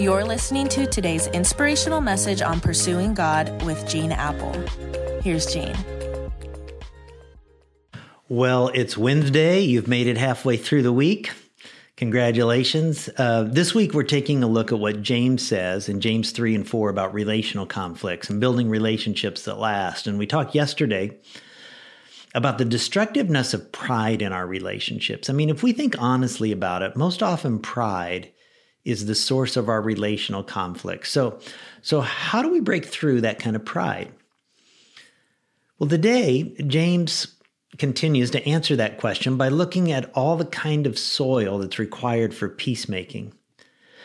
You're listening to today's inspirational message on pursuing God with Gene Appel. Here's Gene. Well, it's Wednesday. You've made it halfway through the week. Congratulations. Uh, this week, we're taking a look at what James says in James 3 and 4 about relational conflicts and building relationships that last. And we talked yesterday about the destructiveness of pride in our relationships. I mean, if we think honestly about it, most often pride is the source of our relational conflict. So, so how do we break through that kind of pride? Well, today, James continues to answer that question by looking at all the kind of soil that's required for peacemaking.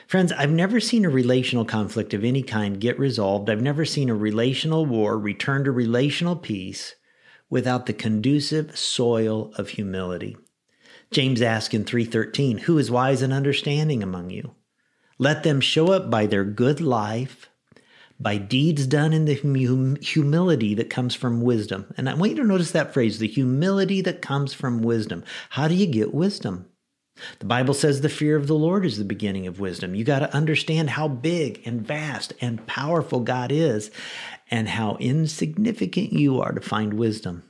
Friends, I've never seen a relational conflict of any kind get resolved. I've never seen a relational war return to relational peace without the conducive soil of humility. James asks in 3:13, "Who is wise and understanding among you? Let them show up by their good life, by deeds done in the hum- humility that comes from wisdom. And I want you to notice that phrase the humility that comes from wisdom. How do you get wisdom? The Bible says the fear of the Lord is the beginning of wisdom. You got to understand how big and vast and powerful God is and how insignificant you are to find wisdom.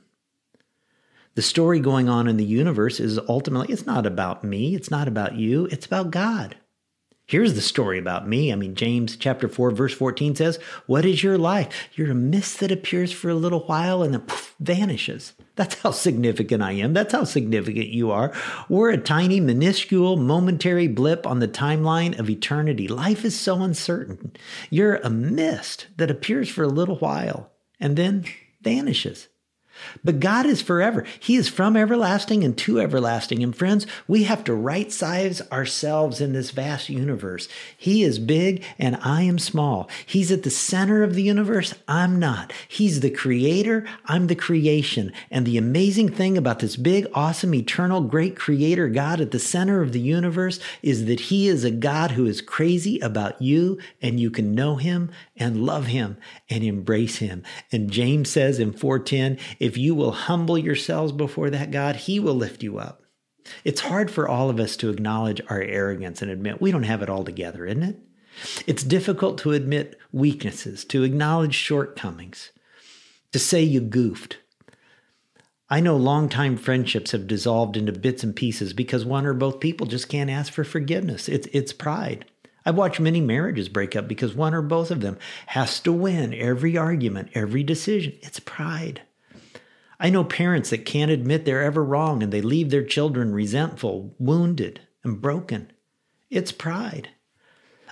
The story going on in the universe is ultimately, it's not about me, it's not about you, it's about God. Here's the story about me. I mean, James chapter 4, verse 14 says, What is your life? You're a mist that appears for a little while and then poof, vanishes. That's how significant I am. That's how significant you are. We're a tiny, minuscule, momentary blip on the timeline of eternity. Life is so uncertain. You're a mist that appears for a little while and then vanishes. But God is forever. He is from everlasting and to everlasting. And friends, we have to right size ourselves in this vast universe. He is big and I am small. He's at the center of the universe. I'm not. He's the creator. I'm the creation. And the amazing thing about this big, awesome, eternal, great creator God at the center of the universe is that he is a God who is crazy about you and you can know him and love him and embrace him. And James says in 410, if you will humble yourselves before that God, He will lift you up. It's hard for all of us to acknowledge our arrogance and admit we don't have it all together, isn't it? It's difficult to admit weaknesses, to acknowledge shortcomings, to say you goofed. I know long-time friendships have dissolved into bits and pieces because one or both people just can't ask for forgiveness. It's, it's pride. I've watched many marriages break up because one or both of them has to win every argument, every decision. It's pride. I know parents that can't admit they're ever wrong and they leave their children resentful, wounded, and broken. It's pride.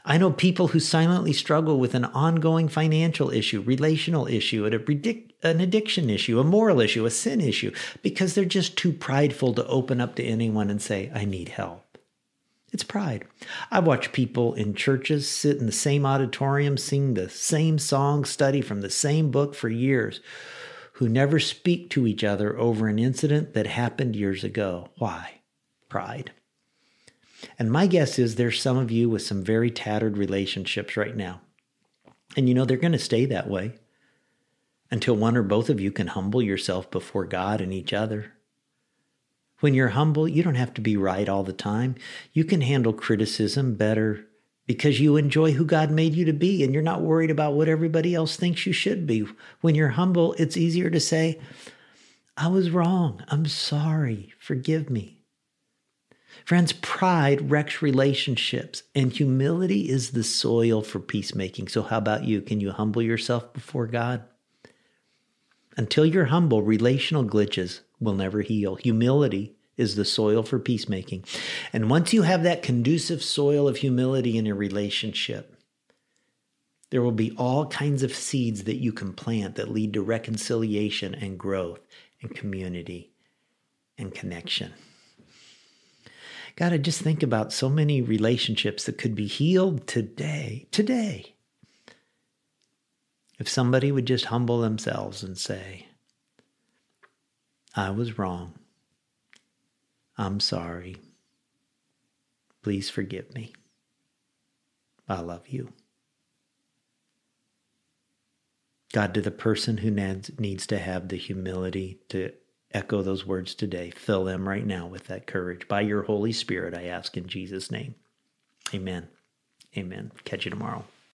I know people who silently struggle with an ongoing financial issue, relational issue, an addiction issue, a moral issue, a sin issue, because they're just too prideful to open up to anyone and say, I need help. It's pride. I've watched people in churches sit in the same auditorium, sing the same song, study from the same book for years who never speak to each other over an incident that happened years ago. Why? Pride. And my guess is there's some of you with some very tattered relationships right now. And you know, they're going to stay that way until one or both of you can humble yourself before God and each other. When you're humble, you don't have to be right all the time. You can handle criticism better because you enjoy who God made you to be and you're not worried about what everybody else thinks you should be. When you're humble, it's easier to say, I was wrong. I'm sorry. Forgive me. Friends, pride wrecks relationships, and humility is the soil for peacemaking. So, how about you? Can you humble yourself before God? Until you're humble, relational glitches will never heal. Humility is the soil for peacemaking. And once you have that conducive soil of humility in a relationship, there will be all kinds of seeds that you can plant that lead to reconciliation and growth and community and connection. God, I just think about so many relationships that could be healed today, today. If somebody would just humble themselves and say, I was wrong. I'm sorry. Please forgive me. I love you. God, to the person who needs to have the humility to echo those words today, fill them right now with that courage. By your Holy Spirit, I ask in Jesus' name. Amen. Amen. Catch you tomorrow.